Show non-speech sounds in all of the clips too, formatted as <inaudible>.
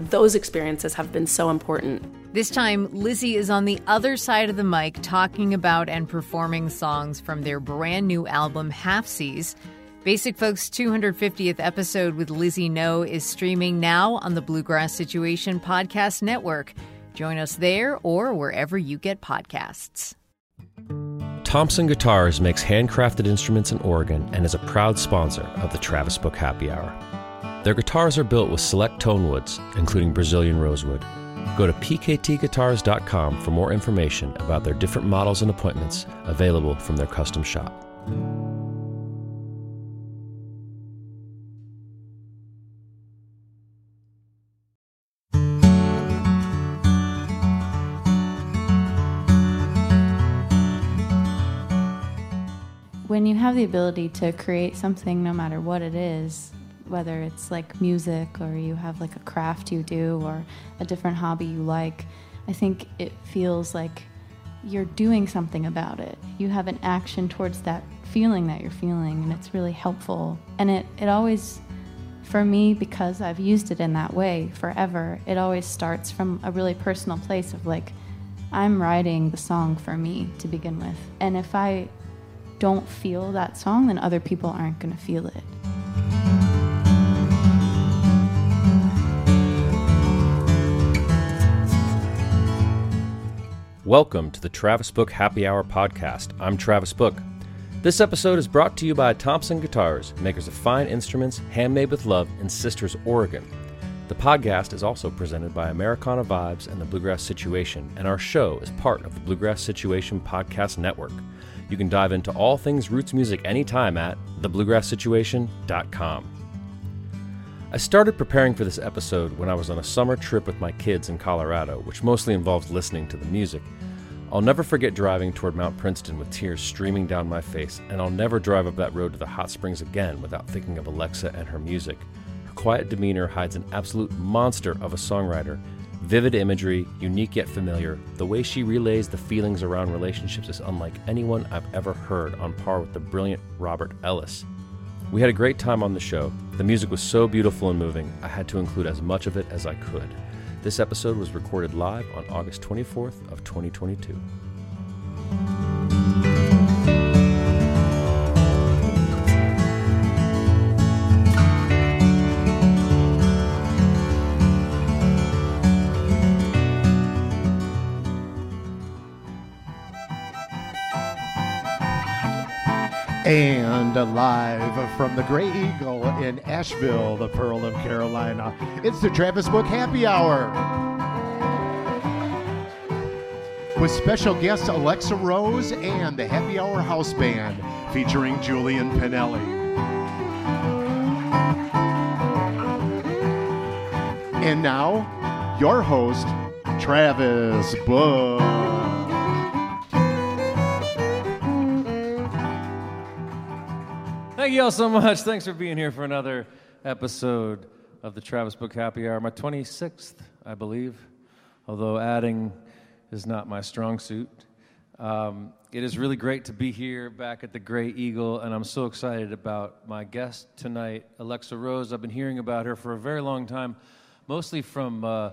those experiences have been so important this time lizzie is on the other side of the mic talking about and performing songs from their brand new album Halfsies. Basic Folks 250th episode with Lizzie No is streaming now on the Bluegrass Situation Podcast Network. Join us there or wherever you get podcasts. Thompson Guitars makes handcrafted instruments in Oregon and is a proud sponsor of the Travis Book Happy Hour. Their guitars are built with select tone woods, including Brazilian rosewood. Go to pktguitars.com for more information about their different models and appointments available from their custom shop. when you have the ability to create something no matter what it is whether it's like music or you have like a craft you do or a different hobby you like i think it feels like you're doing something about it. You have an action towards that feeling that you're feeling and it's really helpful. And it, it always for me because i've used it in that way forever it always starts from a really personal place of like i'm writing the song for me to begin with. And if i don't feel that song, then other people aren't going to feel it. Welcome to the Travis Book Happy Hour podcast. I'm Travis Book. This episode is brought to you by Thompson Guitars, makers of fine instruments handmade with love in Sisters, Oregon. The podcast is also presented by Americana Vibes and the Bluegrass Situation, and our show is part of the Bluegrass Situation Podcast Network. You can dive into all things roots music anytime at thebluegrasssituation.com. I started preparing for this episode when I was on a summer trip with my kids in Colorado, which mostly involved listening to the music. I'll never forget driving toward Mount Princeton with tears streaming down my face, and I'll never drive up that road to the hot springs again without thinking of Alexa and her music. Her quiet demeanor hides an absolute monster of a songwriter Vivid imagery, unique yet familiar, the way she relays the feelings around relationships is unlike anyone I've ever heard, on par with the brilliant Robert Ellis. We had a great time on the show. The music was so beautiful and moving, I had to include as much of it as I could. This episode was recorded live on August 24th of 2022. And live from the Grey Eagle in Asheville, the Pearl of Carolina, it's the Travis Book Happy Hour. With special guest Alexa Rose and the Happy Hour House Band featuring Julian Pinelli. And now, your host, Travis Book. Thank you all so much. Thanks for being here for another episode of the Travis Book Happy Hour, my 26th, I believe, although adding is not my strong suit. Um, it is really great to be here back at the Grey Eagle, and I'm so excited about my guest tonight, Alexa Rose. I've been hearing about her for a very long time, mostly from, uh,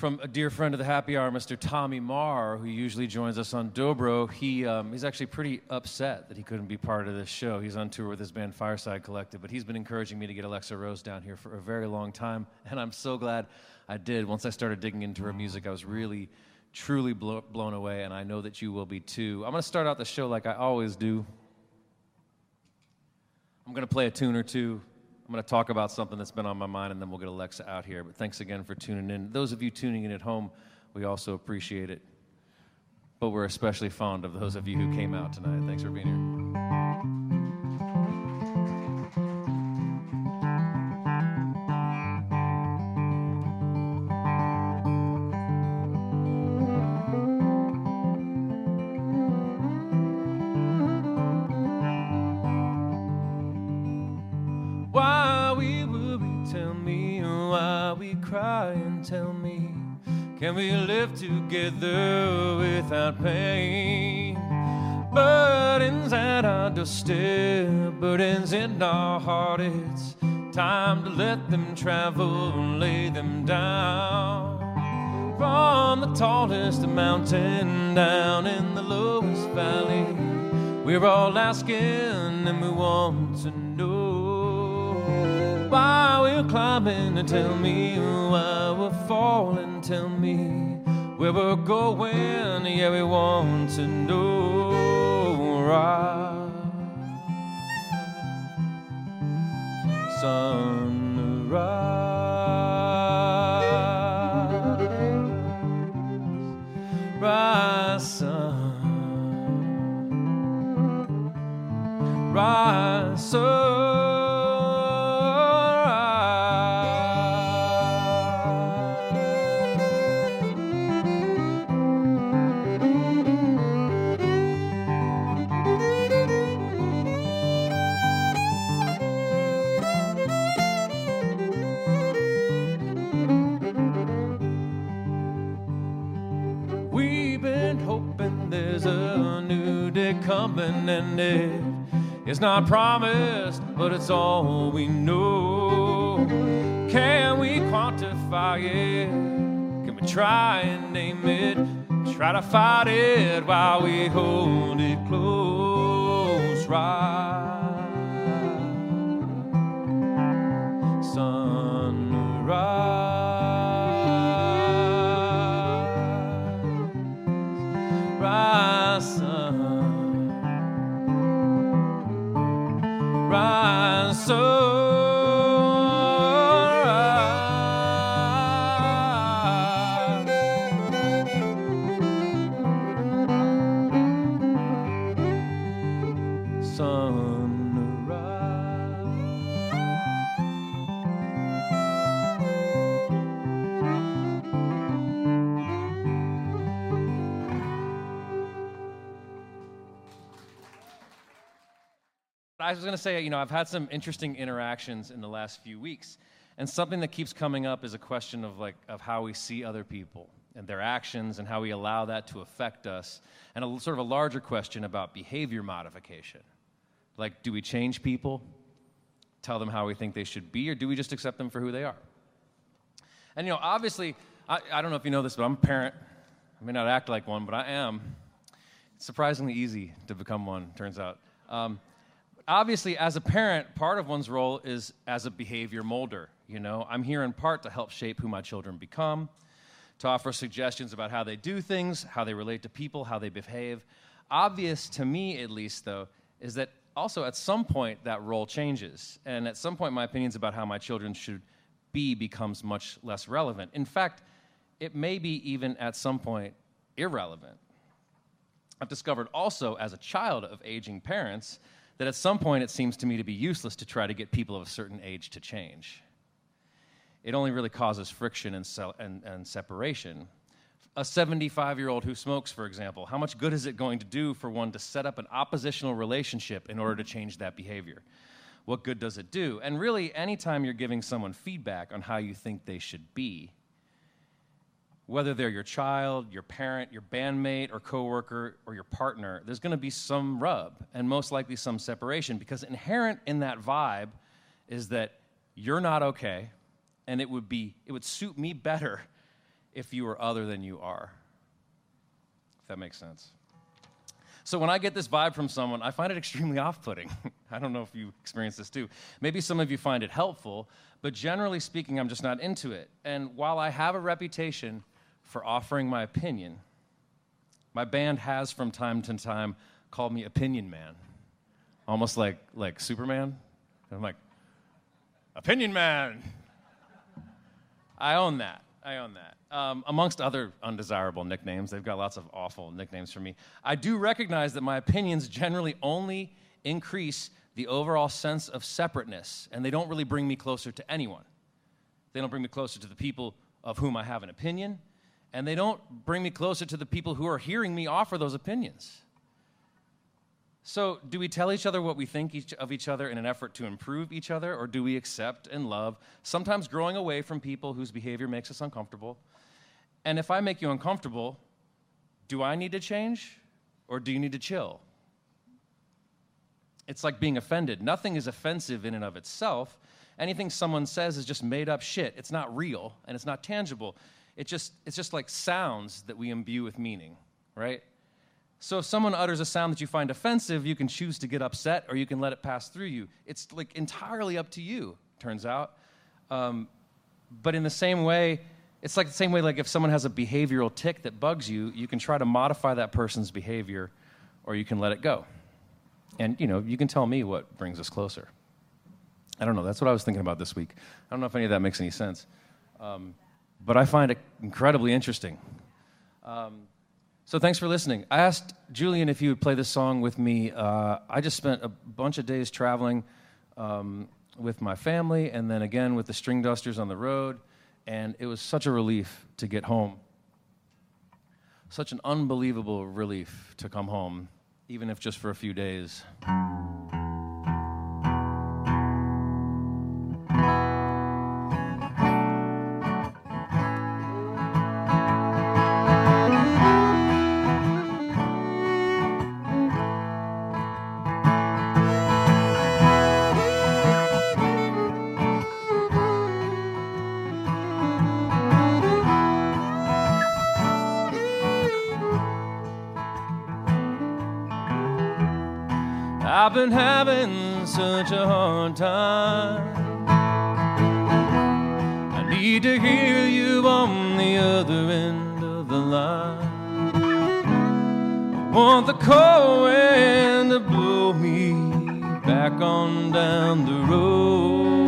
from a dear friend of the happy hour, Mr. Tommy Maher, who usually joins us on Dobro. He, um, he's actually pretty upset that he couldn't be part of this show. He's on tour with his band Fireside Collective, but he's been encouraging me to get Alexa Rose down here for a very long time, <laughs> and I'm so glad I did. Once I started digging into her music, I was really truly blow, blown away, and I know that you will be too. I'm going to start out the show like I always do. I'm going to play a tune or two. I'm going to talk about something that's been on my mind, and then we'll get Alexa out here. But thanks again for tuning in. Those of you tuning in at home, we also appreciate it. But we're especially fond of those of you who came out tonight. Thanks for being here. Can we live together without pain? Burdens at our doorstep, burdens in our heart. It's time to let them travel and lay them down. From the tallest mountain down in the lowest valley, we're all asking and we want to know why we're climbing and tell me why we're falling. Tell me where we're going. Yeah, we want to know. Right. Sunrise, rise, sun, rise, sunrise. Is not promised, but it's all we know. Can we quantify it? Can we try and name it? Try to fight it while we hold it close, right? I was going to say, you know, I've had some interesting interactions in the last few weeks, and something that keeps coming up is a question of like of how we see other people and their actions and how we allow that to affect us, and a sort of a larger question about behavior modification. Like, do we change people, tell them how we think they should be, or do we just accept them for who they are? And you know, obviously, I, I don't know if you know this, but I'm a parent. I may not act like one, but I am. It's surprisingly easy to become one, turns out. Um, obviously, as a parent, part of one's role is as a behavior molder. You know, I'm here in part to help shape who my children become, to offer suggestions about how they do things, how they relate to people, how they behave. Obvious to me, at least, though, is that also at some point that role changes. And at some point, my opinions about how my children should be becomes much less relevant. In fact, it may be even at some point irrelevant. I've discovered also as a child of aging parents that at some point it seems to me to be useless to try to get people of a certain age to change. it only really causes friction and, se- and, and separation. A 75 year old who smokes, for example, how much good is it going to do for one to set up an oppositional relationship in order to change that behavior? What good does it do? And really, anytime you're giving someone feedback on how you think they should be, whether they're your child, your parent, your bandmate, or coworker, or your partner, there's going to be some rub and most likely some separation because inherent in that vibe is that you're not okay, and it would be it would suit me better if you were other than you are. If that makes sense. So when I get this vibe from someone, I find it extremely <laughs> off-putting. I don't know if you experience this too. Maybe some of you find it helpful, but generally speaking, I'm just not into it. And while I have a reputation for offering my opinion. My band has from time to time called me Opinion Man, almost like, like Superman. I'm like, Opinion Man. I own that. I own that. Um, amongst other undesirable nicknames, they've got lots of awful nicknames for me. I do recognize that my opinions generally only increase the overall sense of separateness, and they don't really bring me closer to anyone. They don't bring me closer to the people of whom I have an opinion, and they don't bring me closer to the people who are hearing me offer those opinions. So, do we tell each other what we think each, of each other in an effort to improve each other, or do we accept and love, sometimes growing away from people whose behavior makes us uncomfortable? And if I make you uncomfortable, do I need to change, or do you need to chill? It's like being offended. Nothing is offensive in and of itself. Anything someone says is just made up shit. It's not real and it's not tangible. It just, it's just like sounds that we imbue with meaning, right? So if someone utters a sound that you find offensive, you can choose to get upset or you can let it pass through you. It's like entirely up to you, turns out. Um, but in the same way, it's like the same way like if someone has a behavioral tick that bugs you, you can try to modify that person's behavior or you can let it go. And you know, you can tell me what brings us closer. I don't know. That's what I was thinking about this week. I don't know if any of that makes any sense. Um, but I find it incredibly interesting. Um, so thanks for listening. I asked Julian if he would play this song with me. Uh, I just spent a bunch of days traveling um, with my family and then again with the Stringdusters on the road, and it was such a relief to get home. Such an unbelievable relief to come home, even if just for a few days. I've been having such a hard time. I need to hear you on the other end of the line. I want the cold wind to blow me back on down the road.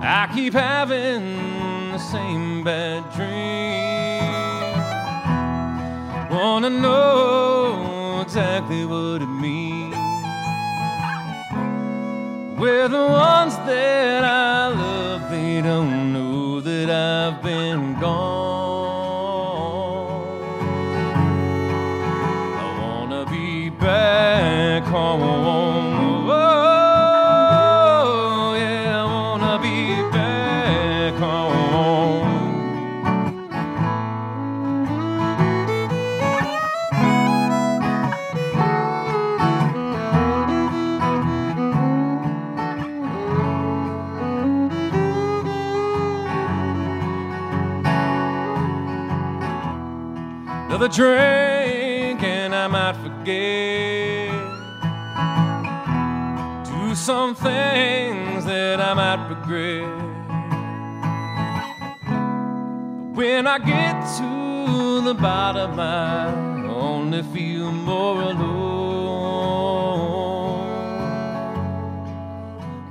I keep having the same bad dream. Wanna know exactly what it means. We're the ones that I love, they don't know that I've been gone. Drink and I might forget. Do some things that I might regret. But when I get to the bottom, I only feel more alone.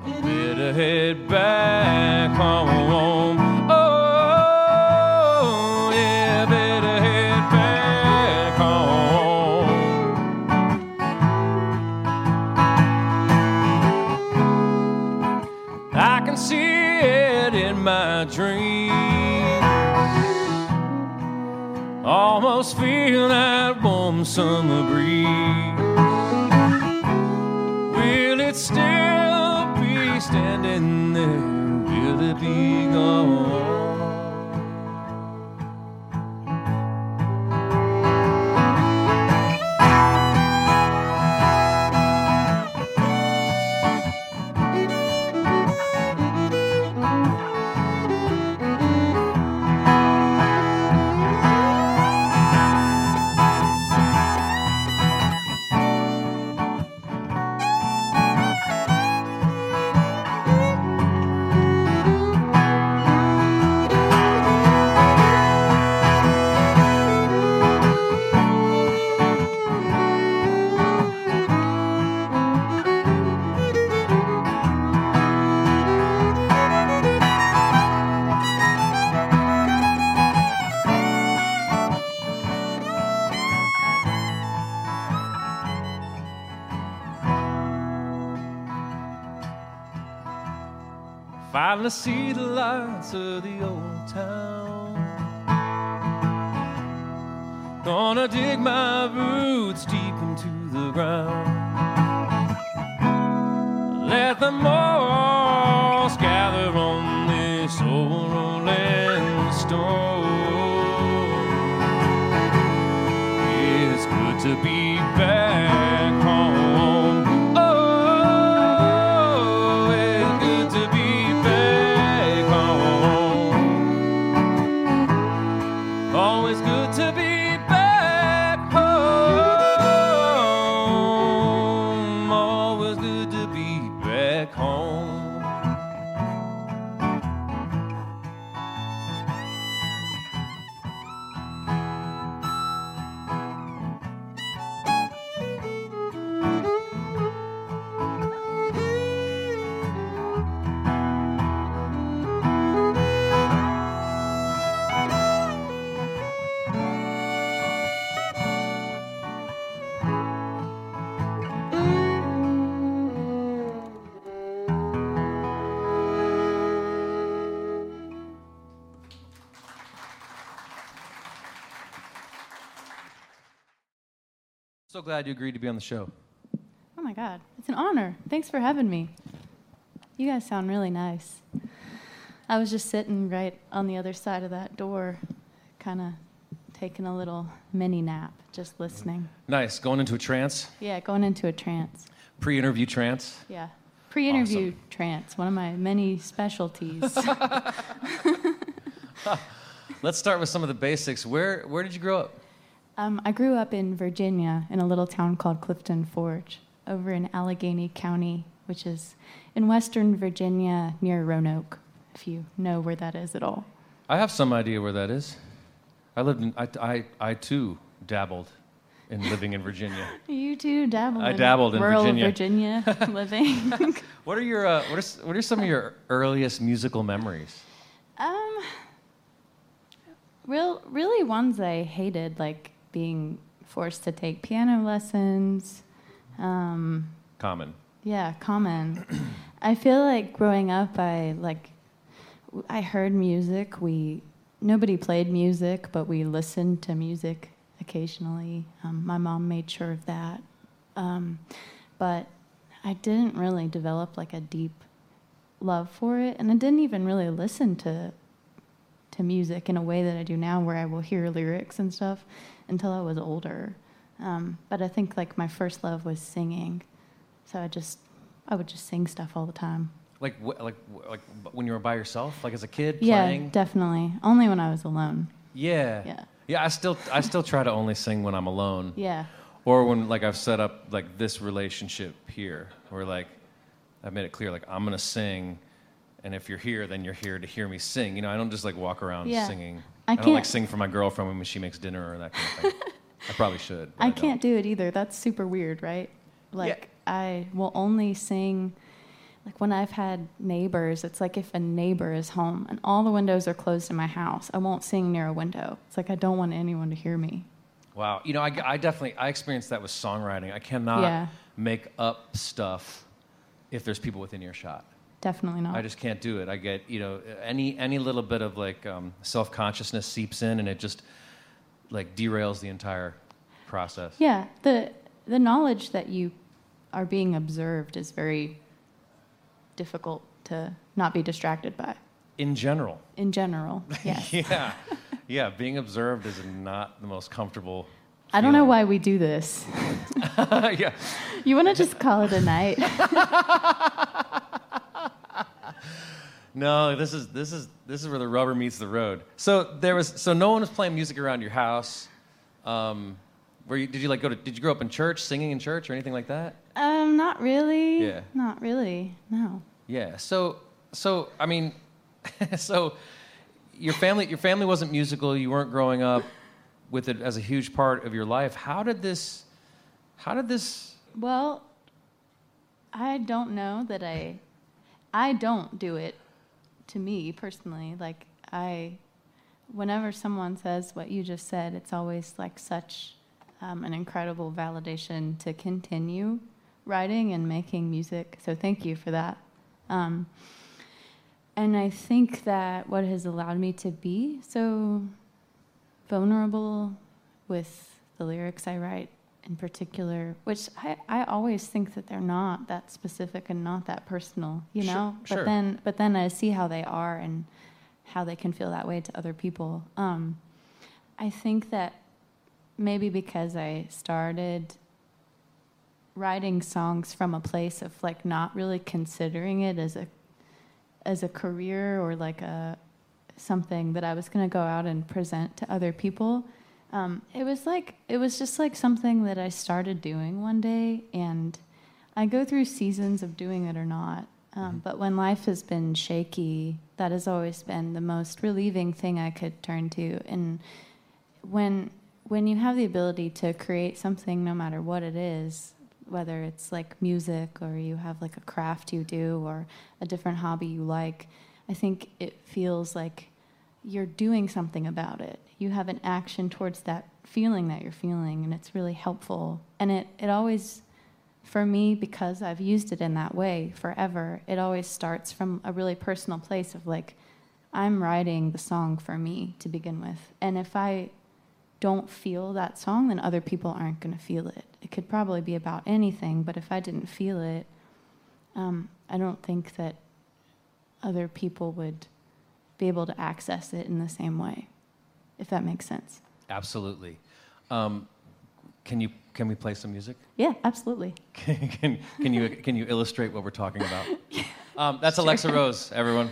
I better head back home. Summer breeze. Finally see the lights of the old town. Gonna dig my roots deep into the ground. Let the moss gather on this old rolling stone. It's good to be back glad you agreed to be on the show. Oh my God, it's an honor. Thanks for having me. You guys sound really nice. I was just sitting right on the other side of that door, kind of taking a little mini nap, just listening. Nice. Going into a trance, Yeah, going into a trance. pre interview trance. Yeah. Pre interview trance, one of my many specialties. <laughs> <laughs> Let's start with some of the basics. Where, where did you grow up? Um, I grew up in Virginia in a little town called Clifton Forge over in Alleghany County, which is in western Virginia near Roanoke, if you know where that is at all. I have some idea where that is. I lived in, I, I, I too dabbled in living in Virginia. <laughs> You too dabbled I in dabbled in rural Virginia. Virginia <laughs> <laughs> living. What are your, uh, what, are, what are some of your earliest musical memories? um, real, really ones I hated, like being forced to take piano lessons. Um, Common. yeah, common. <clears throat> I feel like growing up, I like, I heard music. We nobody played music, but we listened to music occasionally. Um, my mom made sure of that. Um, but I didn't really develop like a deep love for it, and I didn't even really listen to to music in a way that I do now, where I will hear lyrics and stuff until I was older. Um, but I think like my first love was singing, so I just I would just sing stuff all the time. Like, wh- like, wh- like when you were by yourself, like as a kid Yeah, playing? definitely. Only when I was alone. Yeah. Yeah. Yeah, I still, I still try to only sing when I'm alone. Yeah. Or when like I've set up like this relationship here, where like I've made it clear like I'm gonna sing, and if you're here, then you're here to hear me sing. You know, I don't just like walk around Yeah. singing. I I, don't like sing for my girlfriend when she makes dinner or that kind of thing. <laughs> I probably should. I don't. can't do it either. That's super weird, right? Like I will only sing like when I've had neighbors, it's like if a neighbor is home and all the windows are closed in my house, I won't sing near a window. It's like I don't want anyone to hear me. Wow. You know, I, I definitely I experienced that with songwriting. I cannot Yeah. make up stuff if there's people within earshot. Definitely not. I just can't do it. I get you know any any little bit of like um, self consciousness seeps in, and it just like derails the entire process. yeah, the the knowledge that you are being observed is very difficult to not be distracted by. In general, In general, <laughs> yes. yeah, yeah. Being observed is not the most comfortable. I don't know why we do this. <laughs> yeah. You want to just call it a night? <laughs> No, this is this is this is where the rubber meets the road. So there was so no one was playing music around your house. Um, were you, did you like go to? Did you grow up in church, singing in church, or anything like that? um, not really. Yeah. Not really. No. Yeah. So so I mean, <laughs> so your family your family wasn't musical. You weren't growing up with it as a huge part of your life. How did this? How did this? Well, I don't know that I I don't do it to me personally. Like I whenever someone says what you just said, it's always like such um, an incredible validation to continue writing and making music. So thank you for that. Um, and I think that what has allowed me to be so vulnerable with the lyrics I write in particular, which I, I always think that they're not that specific and not that personal, you know. sure. But then but then I see how they are and how they can feel that way to other people. Um, I think that maybe because I started writing songs from a place of like not really considering it as a as a career or like a something that I was going to go out and present to other people. Um, it was like it was just like something that I started doing one day, and I go through seasons of doing it or not. Um, but when life has been shaky, that has always been the most relieving thing I could turn to. And when when you have the ability to create something, no matter what it is, whether it's like music or you have like a craft you do or a different hobby you like, I think it feels like you're doing something about it. You have an action towards that feeling that you're feeling, and it's really helpful. And it, it always, for me, because I've used it in that way forever, it always starts from a really personal place of like, I'm writing the song for me to begin with. And if I don't feel that song, then other people aren't going to feel it. It could probably be about anything, but if I didn't feel it, um, I don't think that other people would be able to access it in the same way, if that makes sense. Absolutely. Um, can you can we play some music? Yeah, absolutely. <laughs> can, can, can you can you illustrate what we're talking about? <laughs> Um, that's Alexa Rose, everyone.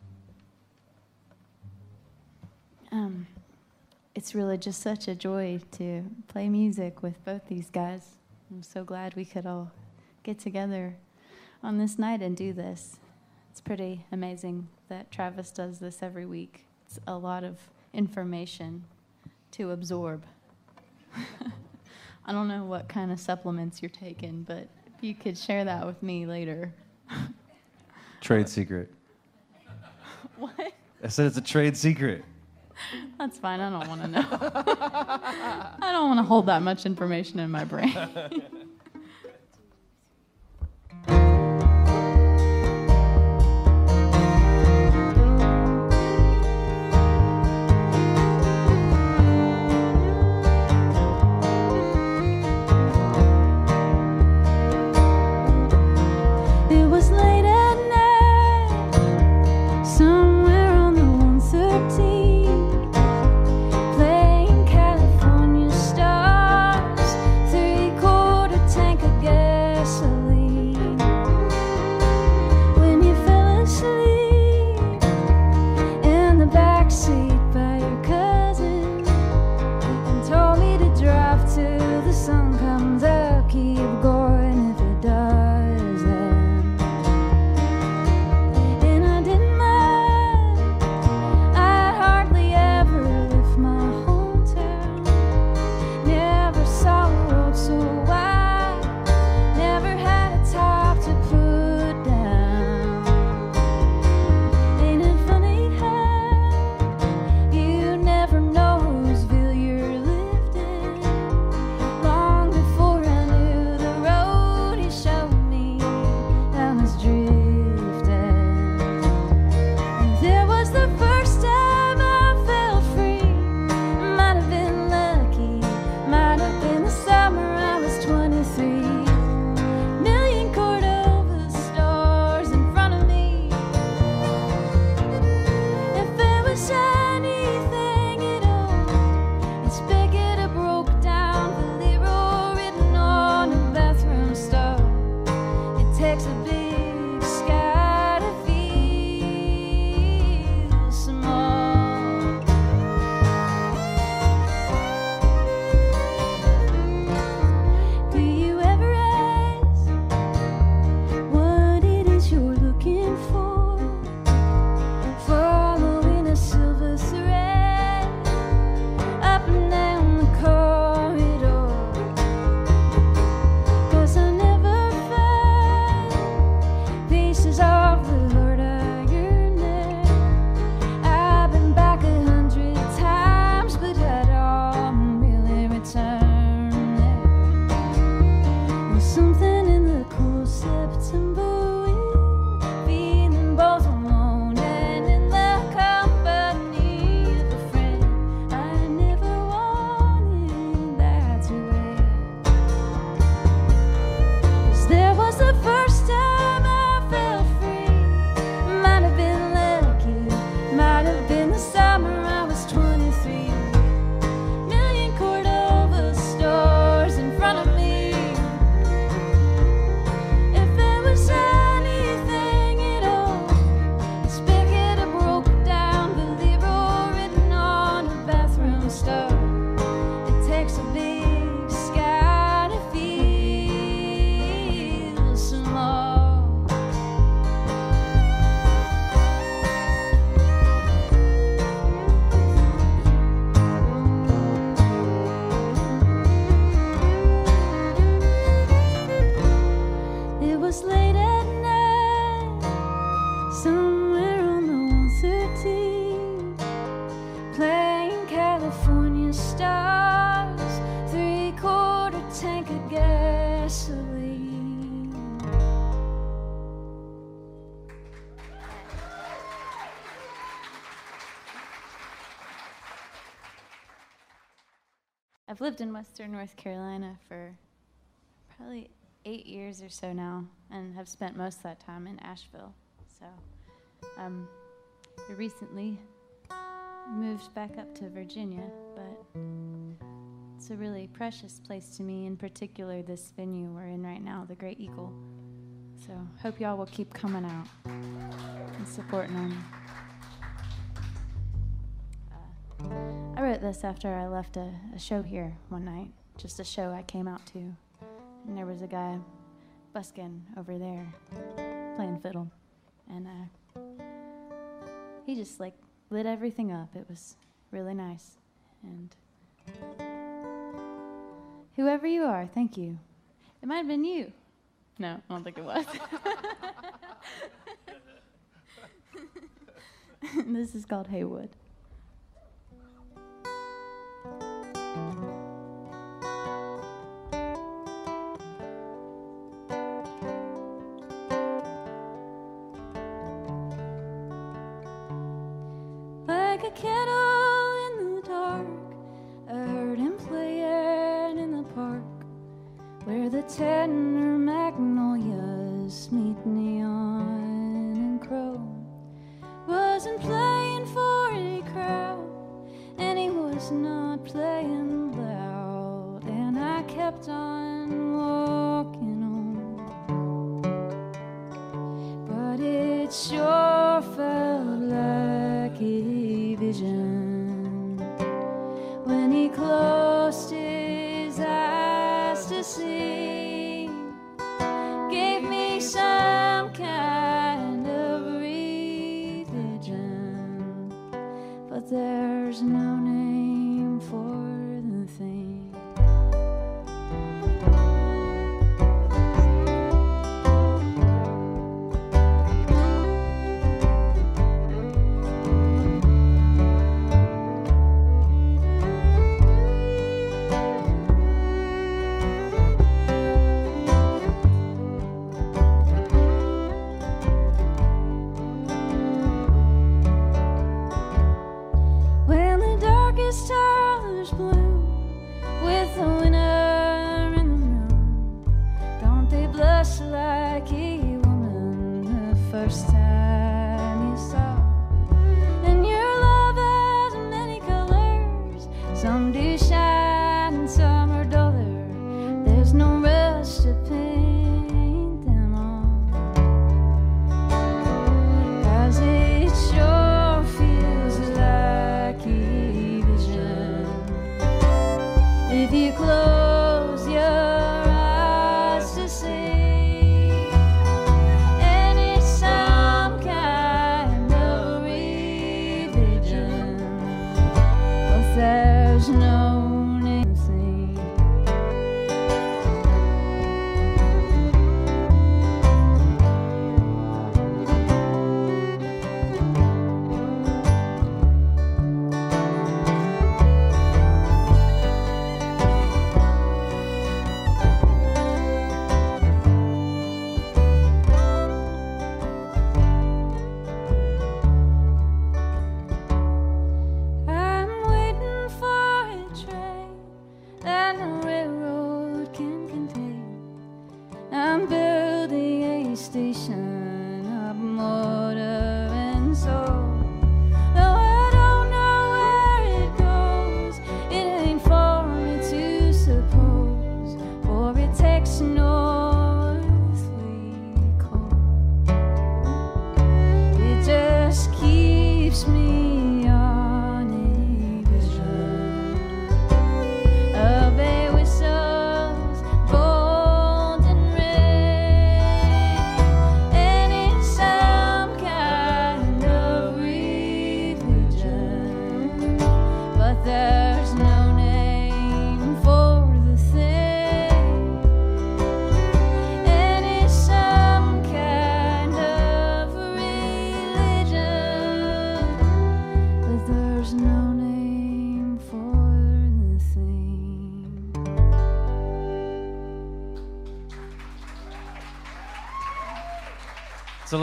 it's really just such a joy to play music with both these guys. I'm so glad we could all get together on this night and do this. It's pretty amazing that Travis does this every week. It's a lot of information to absorb. <laughs> I don't know what kind of supplements you're taking, but if you could share that with me later. Trade secret. <laughs> what? I said it's a trade secret. That's fine. I don't want to know. <laughs> I don't want to hold that much information in my brain. <laughs> in Western North Carolina for probably eight years or so now, and have spent most of that time in Asheville. So, um, recently moved back up to Virginia, but it's a really precious place to me, in particular, this venue we're in right now, the Grey Eagle. So, hope y'all will keep coming out and supporting them. Uh, This after I left a, a show here one night, just a show I came out to. And there was a guy busking over there playing fiddle. And uh, he just like lit everything up. It was really nice. And whoever you are, thank you. It might have been you. No, I don't think it was. <laughs> this is called Haywood. Like a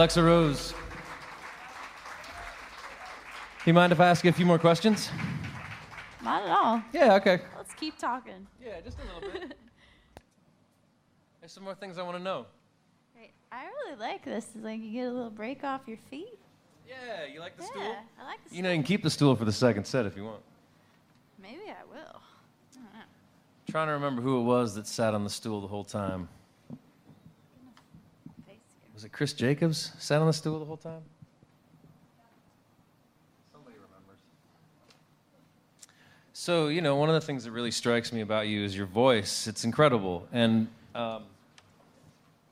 Alexa Rose. Do you mind if I ask you a few more questions? Not at all. Yeah, okay. Let's keep talking. Yeah, just a little bit. There's some more things I want to know. Great. I really like this. It's like you get a little break off your feet. Yeah, you like the yeah, stool? I like the You know, you can keep the stool for the second set if you want. Maybe I will. Trying to remember who it was that sat on the stool the whole time. Face here. Was it Chris Jacobs sat on the stool the whole time? Somebody remembers. So, you know, one of the things that really strikes me about you is your voice. It's incredible. And, um,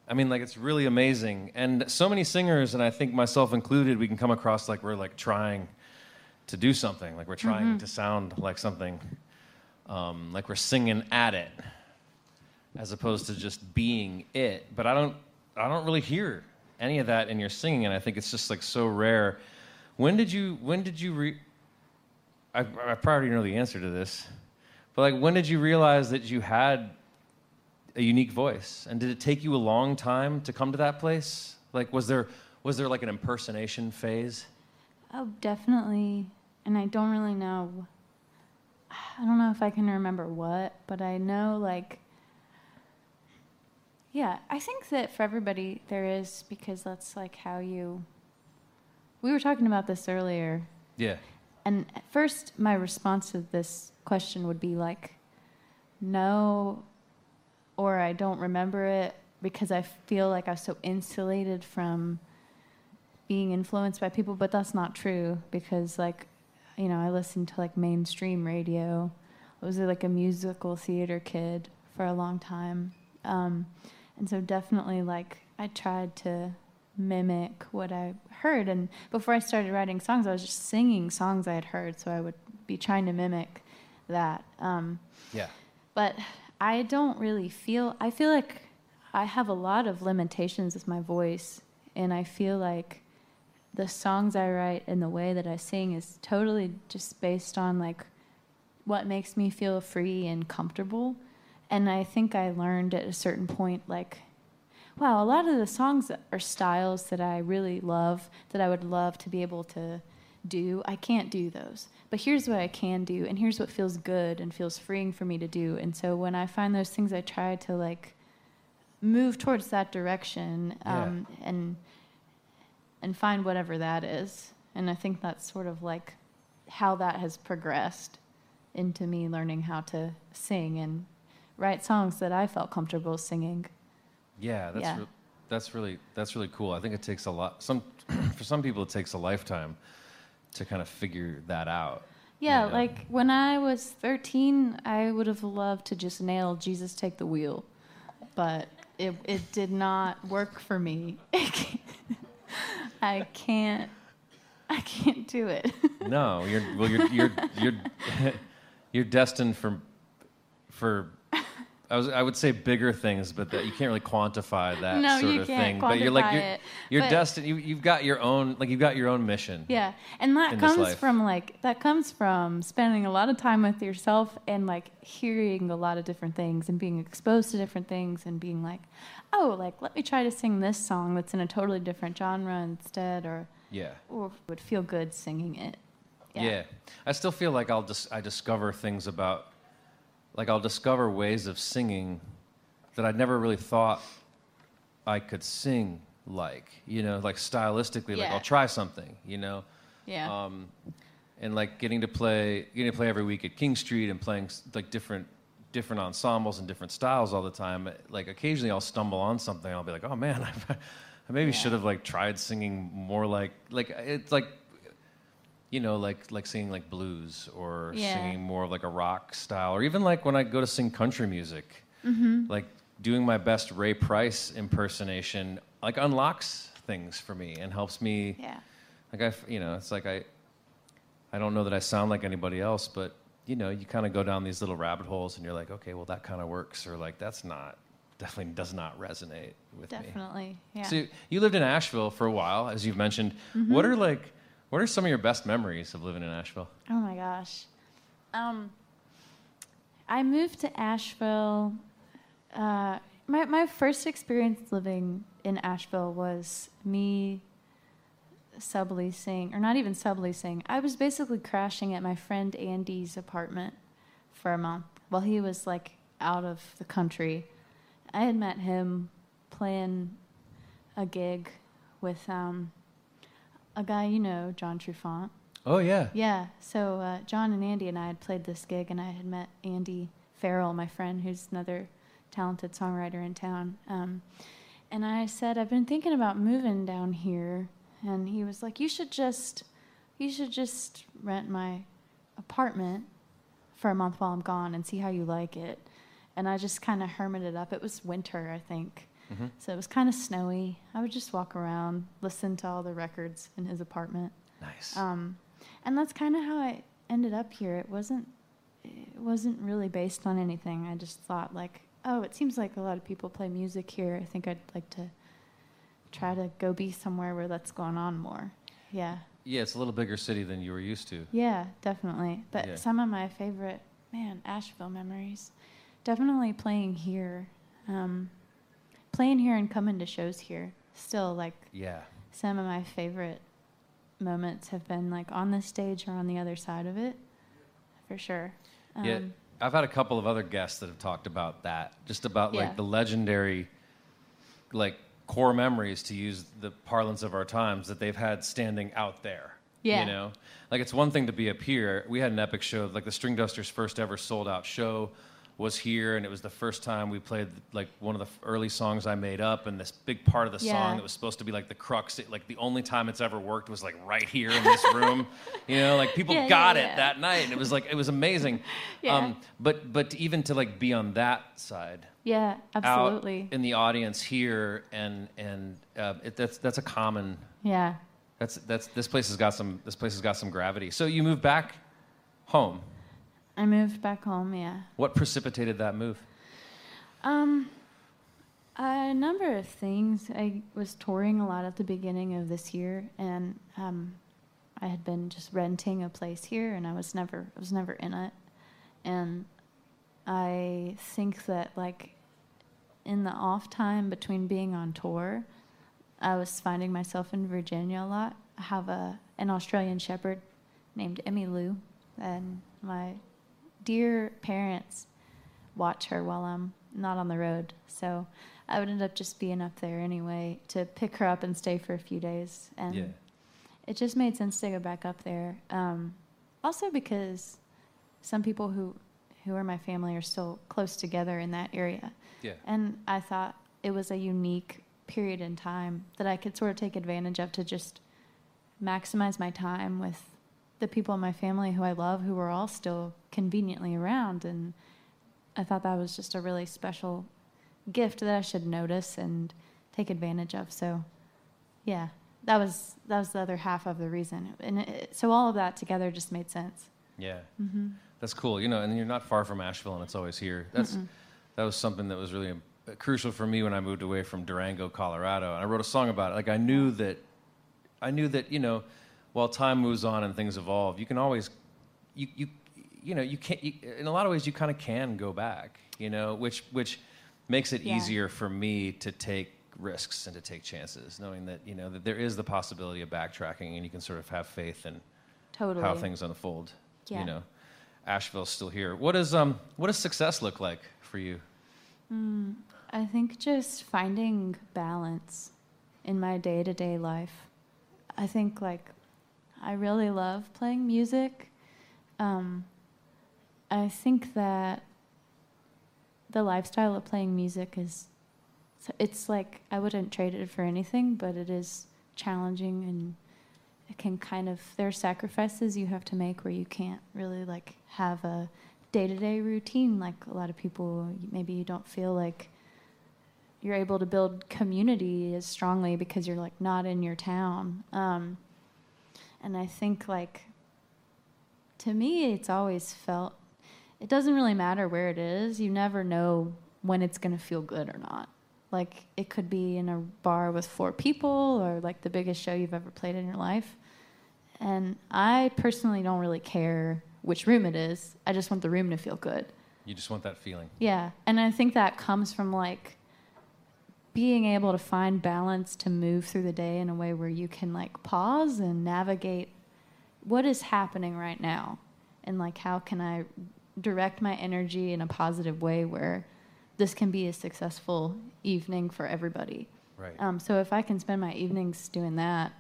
I mean, like, it's really amazing. And so many singers, and I think myself included, we can come across like we're like trying to do something, like we're trying to sound like something, um, like we're singing at it, as opposed to just being it. But I don't, I don't really hear any of that in your singing, and I think it's just like so rare. When did you, when did you re- I, I probably know the answer to this, but like, when did you realize that you had a unique voice, and did it take you a long time to come to that place? Like, was there, was there like an impersonation phase? Oh, definitely. And I don't really know. I don't know if I can remember what, but I know, like, yeah, I think that for everybody there is because that's like how you. We were talking about this earlier, Yeah. and at first my response to this question would be like, no, or I don't remember it because I feel like I was so insulated from being influenced by people, but that's not true because like, you know, I listened to like mainstream radio. I was like a musical theater kid for a long time. Um, and so definitely like I tried to mimic what I heard. And before I started writing songs, I was just singing songs I had heard. So I would be trying to mimic that. Um, Yeah. but I don't really feel. I feel like I have a lot of limitations with my voice, and I feel like the songs I write and the way that I sing is totally just based on like what makes me feel free and comfortable. And I think I learned at a certain point, like, wow, a lot of the songs are styles that I really love, that I would love to be able to do. I can't do those. But here's what I can do, and here's what feels good and feels freeing for me to do. And so when I find those things, I try to like move towards that direction um, and and find whatever that is. And I think that's sort of like how that has progressed into me learning how to sing and write songs that I felt comfortable singing. Yeah, that's Yeah. re- that's really that's really cool. I think it takes a lot. Some <clears throat> for some people, it takes a lifetime to kind of figure that out. Yeah, Yeah. like when I was 13, I would have loved to just nail Jesus Take the Wheel, but it, it did not work for me. <laughs> I can't, I can't do it. <laughs> No, you're well. You're you're you're <laughs> you're destined for for. I was I would say bigger things, but that you can't really quantify that No, sort you of can't thing. But you're like quantify you're, you're but- destined. You, you've got your own like you've got your own mission. Yeah, and that comes from like that comes from spending a lot of time with yourself and like hearing a lot of different things and being exposed to different things and being like, oh, like let me try to sing this song that's in a totally different genre instead, or Yeah. or would feel good singing it. Yeah. I still feel like I'll just I discover things about like I'll discover ways of singing that I never really thought I could sing like, you know, like stylistically, like I'll try something, you know. Yeah. Um, and like getting to play getting to play every week at King Street and playing like different different ensembles and different styles all the time. Like occasionally I'll stumble on something I'll be like, "Oh man, <laughs> I maybe should have like tried singing more like like it's like you know, like like singing like blues or Yeah. singing more of like a rock style, or even like when I go to sing country music, Mm-hmm. like doing my best Ray Price impersonation, like unlocks things for me and helps me. yeah. Like I, you know, it's like I, I don't know that I sound like anybody else, but you know, you kind of go down these little rabbit holes and you're like, okay, well that kind of works, or like that's not, definitely does not resonate with me. Definitely. Yeah. So you lived in Asheville for a while, as you've mentioned. Mm-hmm. What are like, what are some of your best memories of living in Asheville? Oh my gosh. Um, I moved to Asheville. Uh, my my first experience living in Asheville was me subleasing, or not even subleasing. I was basically crashing at my friend Andy's apartment for a month while he was like out of the country. I had met him playing a gig with um, a guy you know, John Trufant. Oh yeah. Yeah. So uh, John and Andy and I had played this gig, and I had met Andy Farrell, my friend, who's another talented songwriter in town. Um, and I said, I've been thinking about moving down here, and he was like, You should just, you should just rent my apartment for a month while I'm gone and see how you like it. And I just kind of hermited up. It was winter, I think. Mm-hmm. So it was kind of snowy. I would just walk around, listen to all the records in his apartment. Nice. Um, and that's kind of how I ended up here. It wasn't it wasn't really based on anything. I just thought like, oh, it seems like a lot of people play music here. I think I'd like to try to go be somewhere where that's going on more. Yeah. yeah, it's a little bigger city than you were used to. Yeah, definitely. But Yeah. some of my favorite, man, Asheville memories, definitely playing here. Um, playing here and coming to shows here. Still, like, Yeah. some of my favorite moments have been like on the stage or on the other side of it, for sure. Yeah, Um, I've had a couple of other guests that have talked about that, just about Yeah. like the legendary, like core memories, to use the parlance of our times, that they've had standing out there. Yeah. You know, like it's one thing to be up here. We had an epic show, like the Stringdusters' first ever sold out show was here, and it was the first time we played like one of the early songs I made up, and this big part of the Yeah. song that was supposed to be like the crux, it, like the only time it's ever worked was like right here in this room. <laughs> you know, like people Yeah, yeah, got it yeah. that night, and it was like it was amazing. Yeah. Um, but but even to like be on that side, yeah, absolutely. in the audience here, and and uh, it, that's that's a common. yeah. That's that's this place has got some this place has got some gravity. So you move back home. I moved back home, yeah. What precipitated that move? Um, a number of things. I was touring a lot at the beginning of this year, and um, I had been just renting a place here, and I was never, I was never in it. And I think that like in the off time between being on tour, I was finding myself in Virginia a lot. I have a an Australian Shepherd named Emmy Lou, and my dear parents watch her while I'm not on the road. So I would end up just being up there anyway to pick her up and stay for a few days. And Yeah. it just made sense to go back up there. Um, also because some people who who are my family are still close together in that area. Yeah. And I thought it was a unique period in time that I could sort of take advantage of to just maximize my time with the people in my family who I love who were all still conveniently around and I thought that was just a really special gift that I should notice and take advantage of. So yeah, that was that was the other half of the reason. And it, so all of that together just made sense. Yeah. Mm-hmm. That's cool. You know, and you're not far from Asheville, and it's always here. That's that was something that was really um, crucial for me when I moved away from Durango, Colorado. And I wrote a song about it. Like I knew that, I knew that you know, while time moves on and things evolve, you can always, you you you know, you can't. You, in a lot of ways, you kind of can go back. You know, which which makes it Yeah. easier for me to take risks and to take chances, knowing that you know that there is the possibility of backtracking, and you can sort of have faith in Totally. how things unfold. Yeah. You know, Asheville's still here. What is um what does success look like for you? I think just finding balance in my day to day life. I think like I really love playing music. Um, I think that the lifestyle of playing music is, it's like I wouldn't trade it for anything, but it is challenging and it can kind of there are sacrifices you have to make where you can't really like have a day-to-day routine like a lot of people maybe you don't feel like you're able to build community as strongly because you're like not in your town um, and i think like to me it's always felt it doesn't really matter where it is you never know when it's going to feel good or not. Like it could be in a bar with four people or like the biggest show you've ever played in your life. And i personally don't really care which room it is i just want the room to feel good. You just want that feeling. yeah, and I think that comes from like being able to find balance to move through the day in a way where you can like pause and navigate what is happening right now and like how can I direct my energy in a positive way where this can be a successful evening for everybody. Right. Um, so if I can spend my evenings doing that,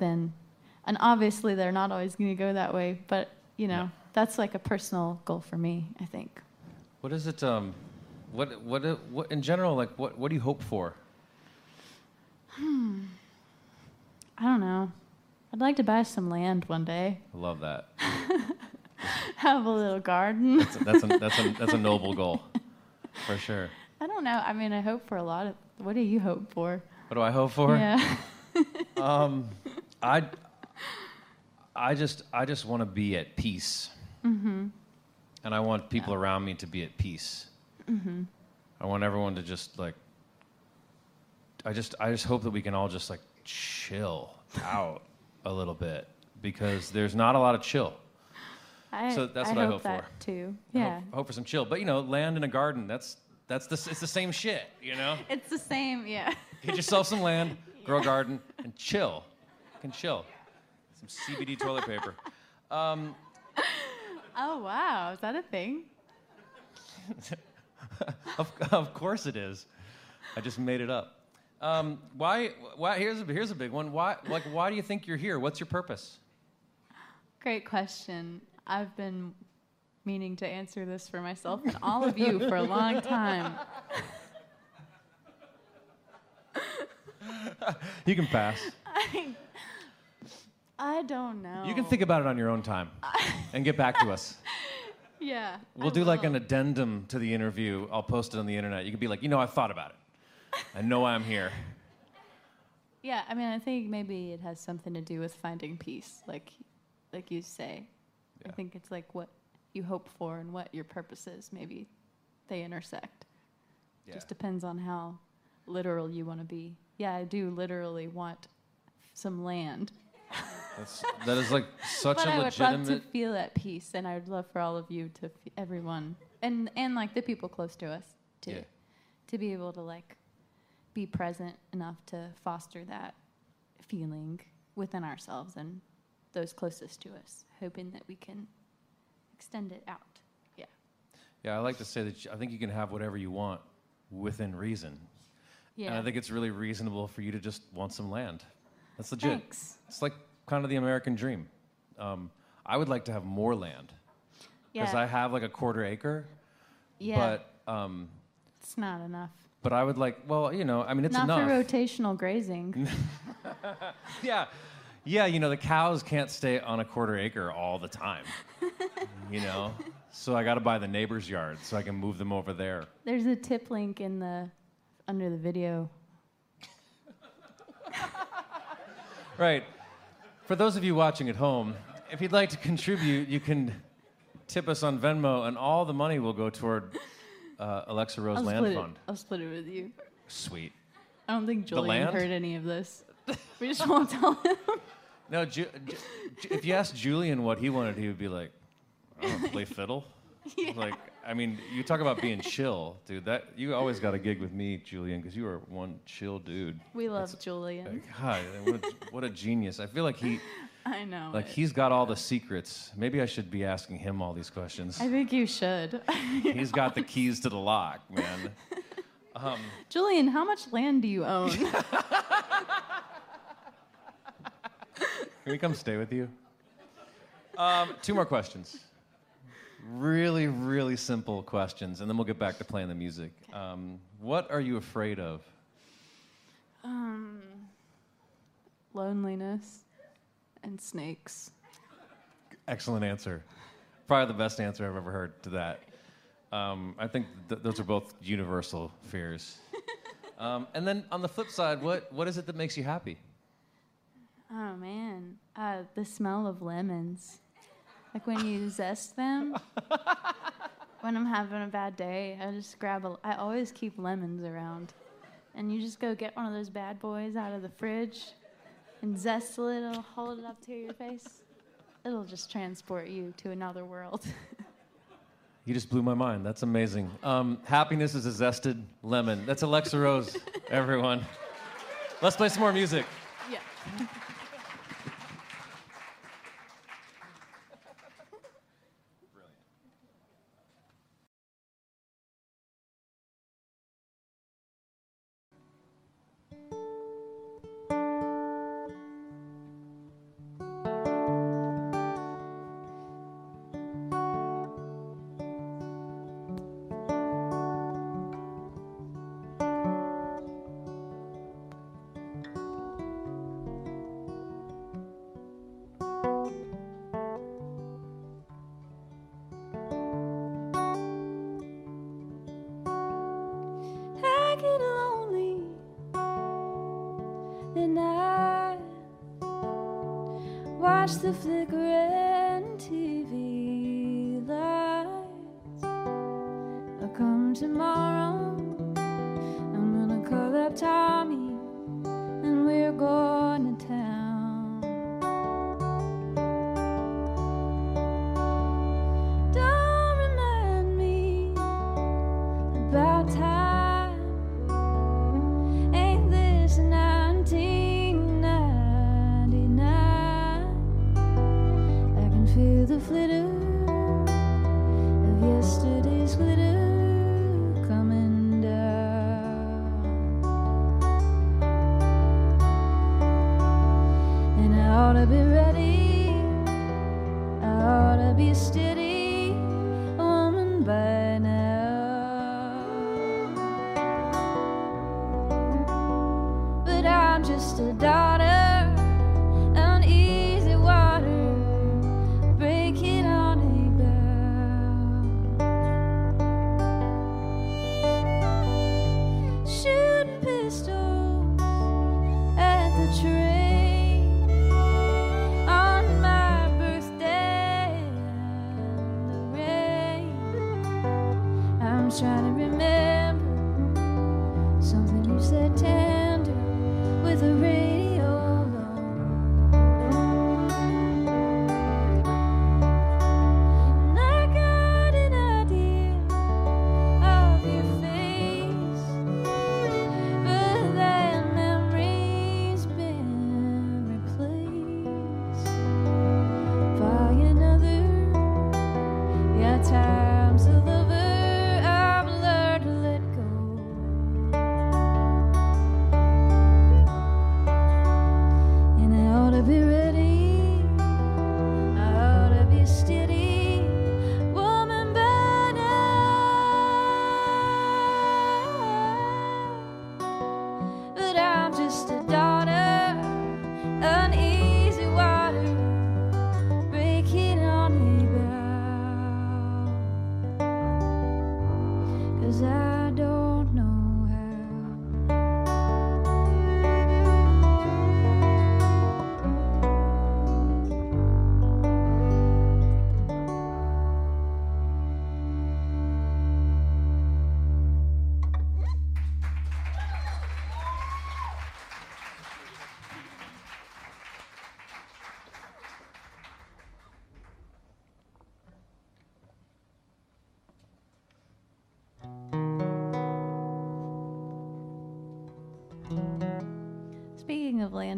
then, and obviously they're not always going to go that way, but you know, No. that's like a personal goal for me, I think. What is it? Um, what, what, what, in general, like, what, what do you hope for? I don't know. I'd like to buy some land one day, I love that. <laughs> have a little garden. That's a, that's a, that's a, that's a noble goal, for sure. I don't know. I mean, I hope for a lot of. What do you hope for? What do I hope for? Yeah. <laughs> Um, I, I just, I just want to be at peace, mm-hmm. and I want people around me to be at peace. Mm-hmm. I want everyone to just like. I just, I just hope that we can all just like chill out a little bit because there's not a lot of chill. I, So that's I what I hope hope for. that too. Yeah. hope, I hope for some chill, but you know, land in a garden. That's that's the it's the same shit. You know, <laughs> It's the same. Yeah. get yourself some land, grow a garden, and chill. You can chill. Some CBD toilet paper. Um, Oh wow, is that a thing? <laughs> <laughs> Of, of course it is. I just made it up. Um, why? Why? Here's a, here's a big one. Why? Like, why do you think you're here? What's your purpose? Great question. I've been meaning to answer this for myself and all of you for a long time. <laughs> You can pass. I don't know. You can think about it on your own time, <laughs> and get back to us. Yeah. We'll I do like an addendum to the interview. I'll post it on the internet. You can be like, you know, I've thought about it. I know why I'm here. <laughs> Yeah, I mean, I think maybe it has something to do with finding peace, like, like you say. I think it's like what you hope for and what your purpose is. Maybe they intersect. Yeah. Just depends on how literal you want to be. Yeah, I do literally want some land, That's, that is like such a legitimate. but a I would love to legitimate. feel at peace, and I would love for all of you to, f- everyone, and and like the people close to us too, Yeah. to be able to like be present enough to foster that feeling within ourselves and those closest to us, hoping that we can extend it out. Yeah. Yeah, I like to say that you- I think you can have whatever you want within reason. Yeah. And I think it's really reasonable for you to just want some land. That's legit. Thanks. It's like kind of the American dream. Um, I would like to have more land because Yeah. I have like a quarter acre, yeah. but um, it's not enough. but I would like. Well, you know, I mean, it's not enough. for rotational grazing. <laughs> Yeah, yeah. You know, the cows can't stay on a quarter acre all the time. <laughs> you know, so I got to buy the neighbor's yard so I can move them over there. There's a tip link in the under the video. <laughs> Right. For those of you watching at home, if you'd like to contribute, you can tip us on Venmo, and all the money will go toward uh, Alexa Rose I'll Land split Fund. it. I'll split it with you. Sweet. I don't think Julian land? heard any of this. <laughs> We just won't tell him. No, Ju- Ju- Ju- if you asked Julian what he wanted, he would be like, I don't play fiddle. <laughs> Like, I mean, you talk about being chill, dude. That you always got a gig with me, Julian, because you are one chill dude. We love Julian. God, what a, what a genius! I feel like he, <laughs> I know. like it. he's got all the secrets. Maybe I should be asking him all these questions. I think you should. <laughs> He's got the keys to the lock, man. Julian, how much land do you own? <laughs> Can we come stay with you? Um, two more questions. Really, really simple questions, and then we'll get back to playing the music. Um, what are you afraid of? um, loneliness and snakes. Excellent answer. Probably the best answer I've ever heard to that. Um, I think th- those are both universal fears. <laughs> Um, and then on the flip side, what, what is it that makes you happy? Oh man, uh, the smell of lemons like when you zest them. when I'm having a bad day, I just grab a. I always keep lemons around, and you just go get one of those bad boys out of the fridge, and zest a little, hold it up to your face. It'll just transport you to another world. <laughs> you just blew my mind. That's amazing. Um, happiness is a zested lemon. That's Alexa Rose, everyone. Let's play some more music. Yeah. the flickering.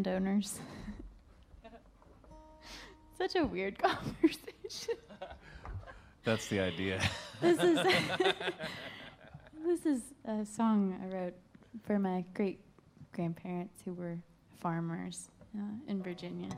landowners. <laughs> Such a weird <laughs> conversation. <laughs> That's the idea. this is this is a song I wrote for my great grandparents who were farmers uh, in Virginia.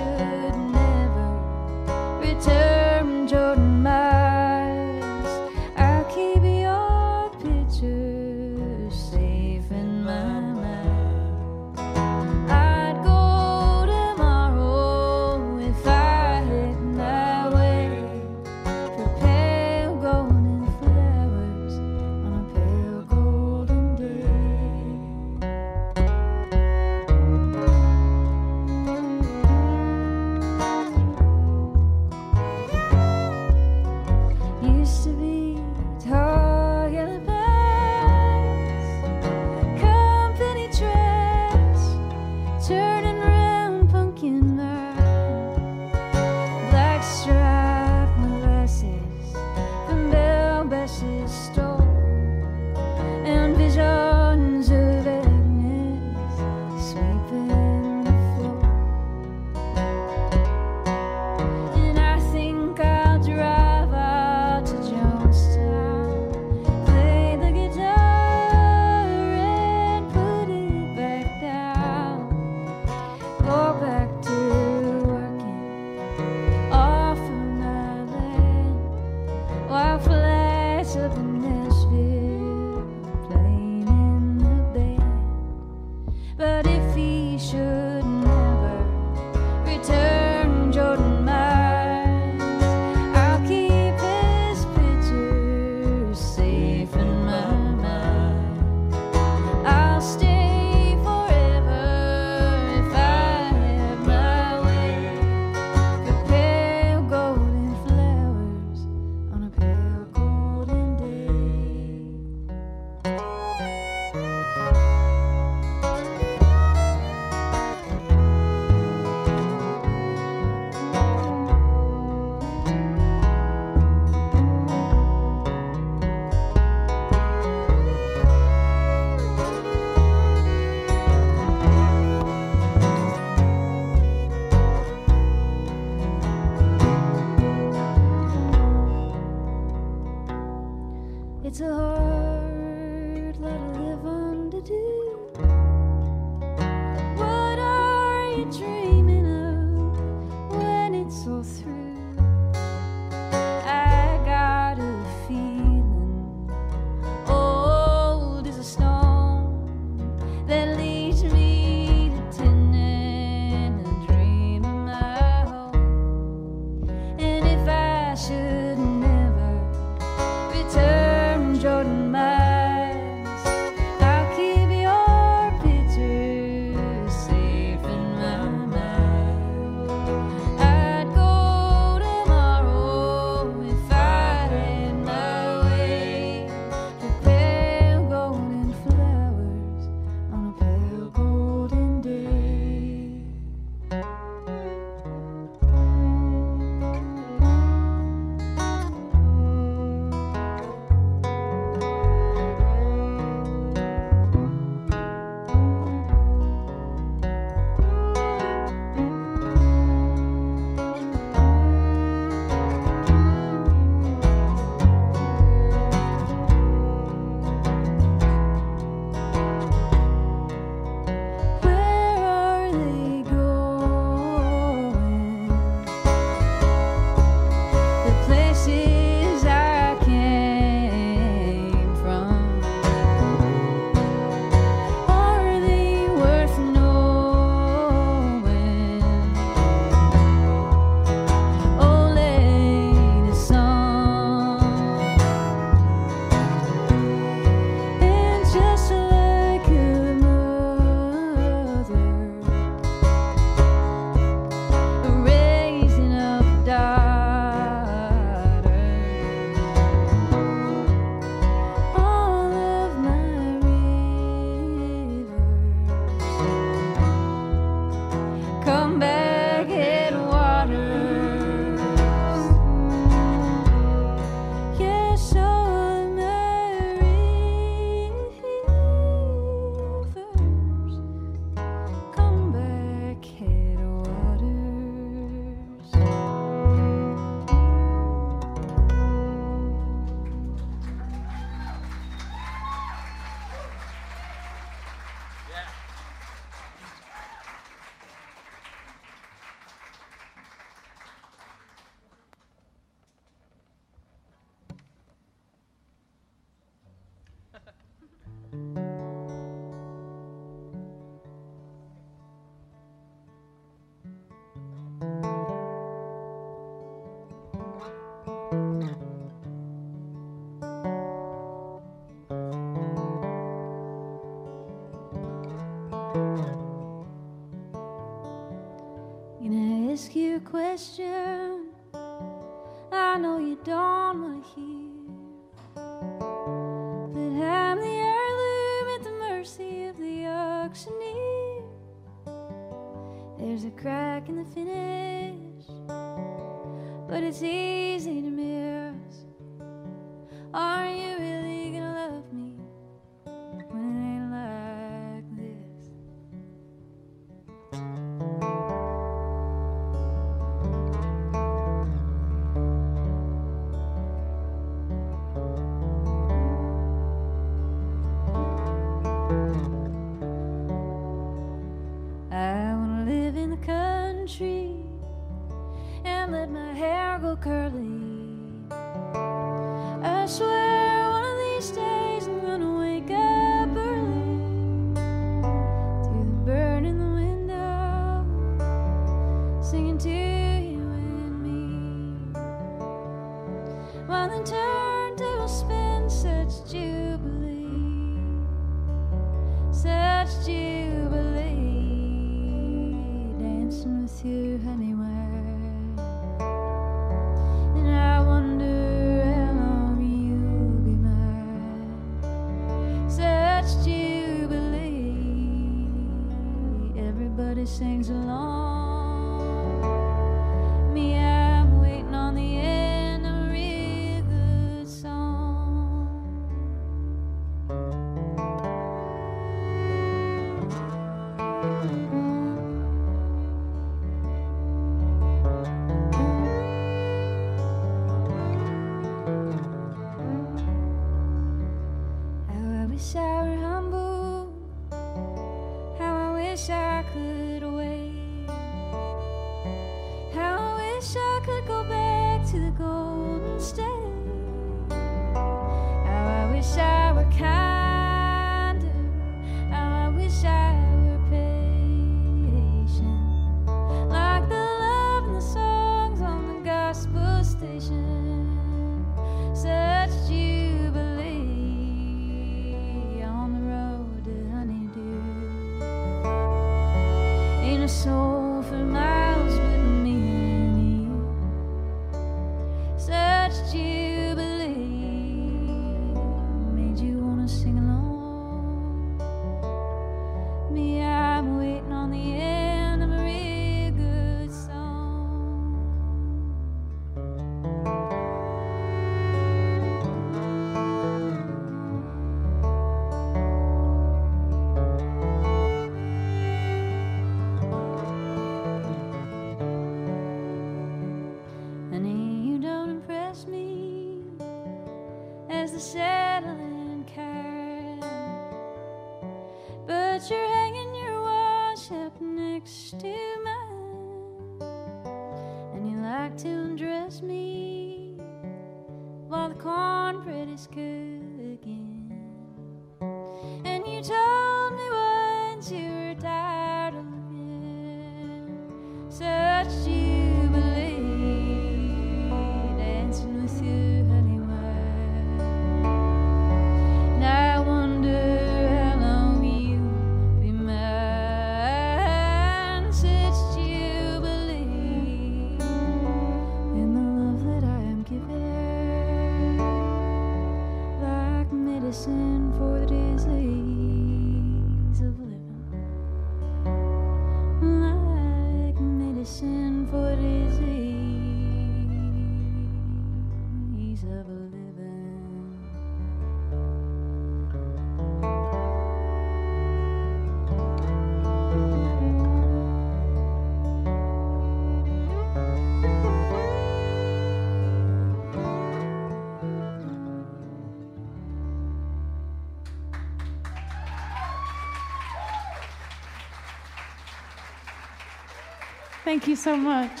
Thank you so much.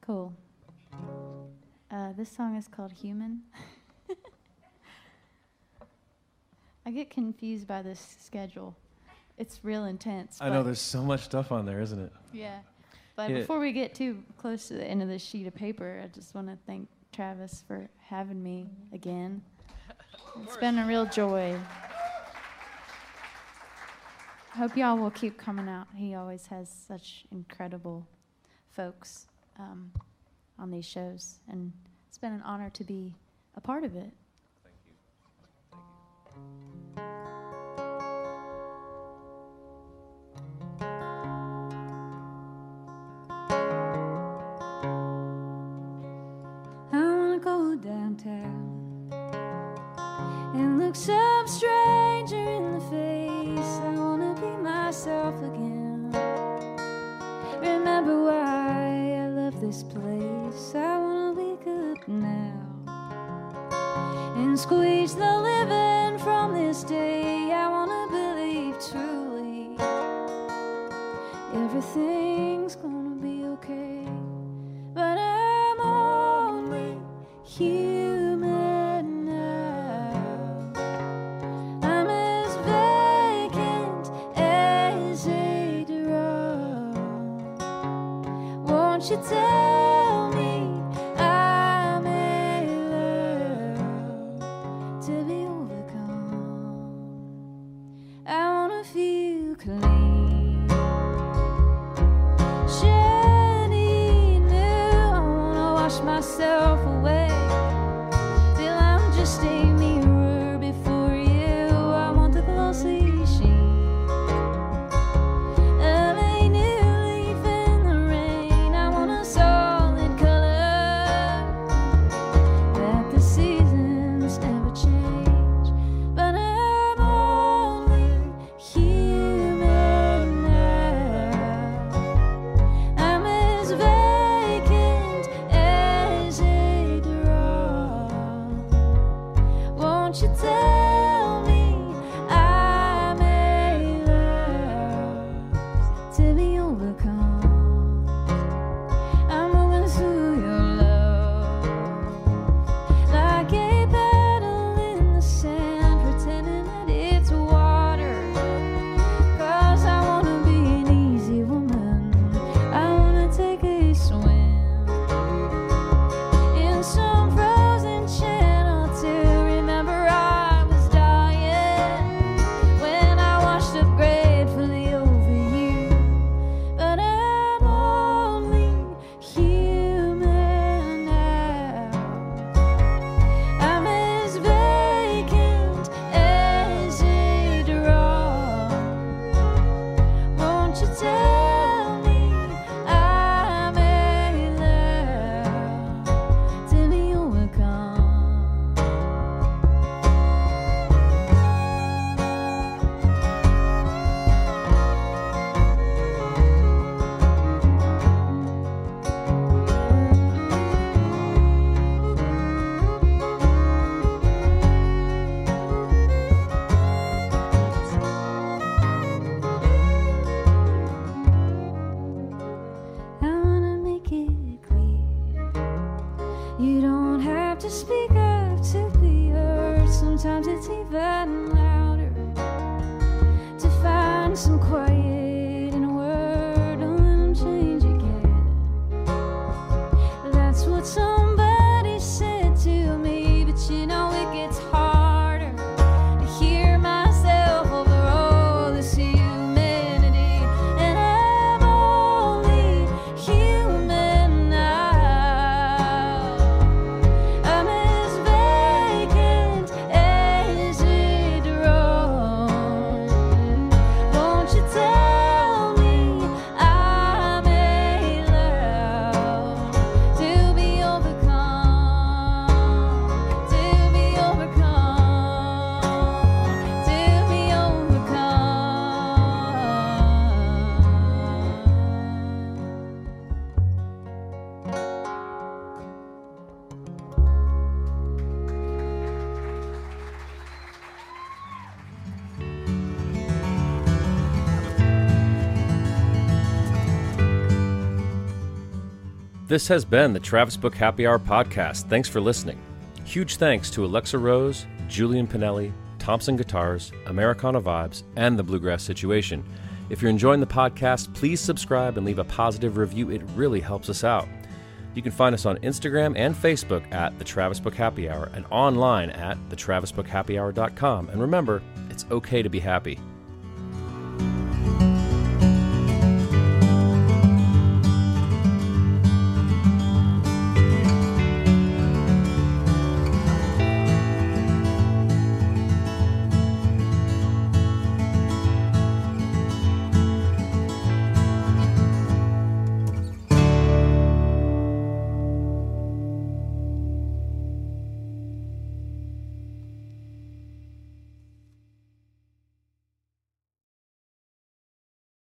Cool. Uh, this song is called Human. I get confused by this schedule. It's real intense. I know there's so much stuff on there, isn't it? Yeah. But Yeah. before we get too close to the end of this sheet of paper, I just want to thank Travis for having me again. It's been a real joy. I hope y'all will keep coming out. He always has such incredible folks um, on these shows, and it's been an honor to be a part of it. I wanna go downtown and look some stranger in the face. I wanna be myself again. Remember why I love this place. I wanna wake up now and squeeze the living from this day. I wanna believe truly everything's This has been the Travis Book Happy Hour podcast. Thanks for listening. Huge thanks to Alexa Rose, Julian Pinelli, Thompson Guitars, Americana Vibes, and The Bluegrass Situation. If you're enjoying the podcast, please subscribe and leave a positive review. It really helps us out. You can find us on Instagram and Facebook at the Travis Book Happy Hour and online at thetravisbookhappyhour.com. And remember, it's okay to be happy.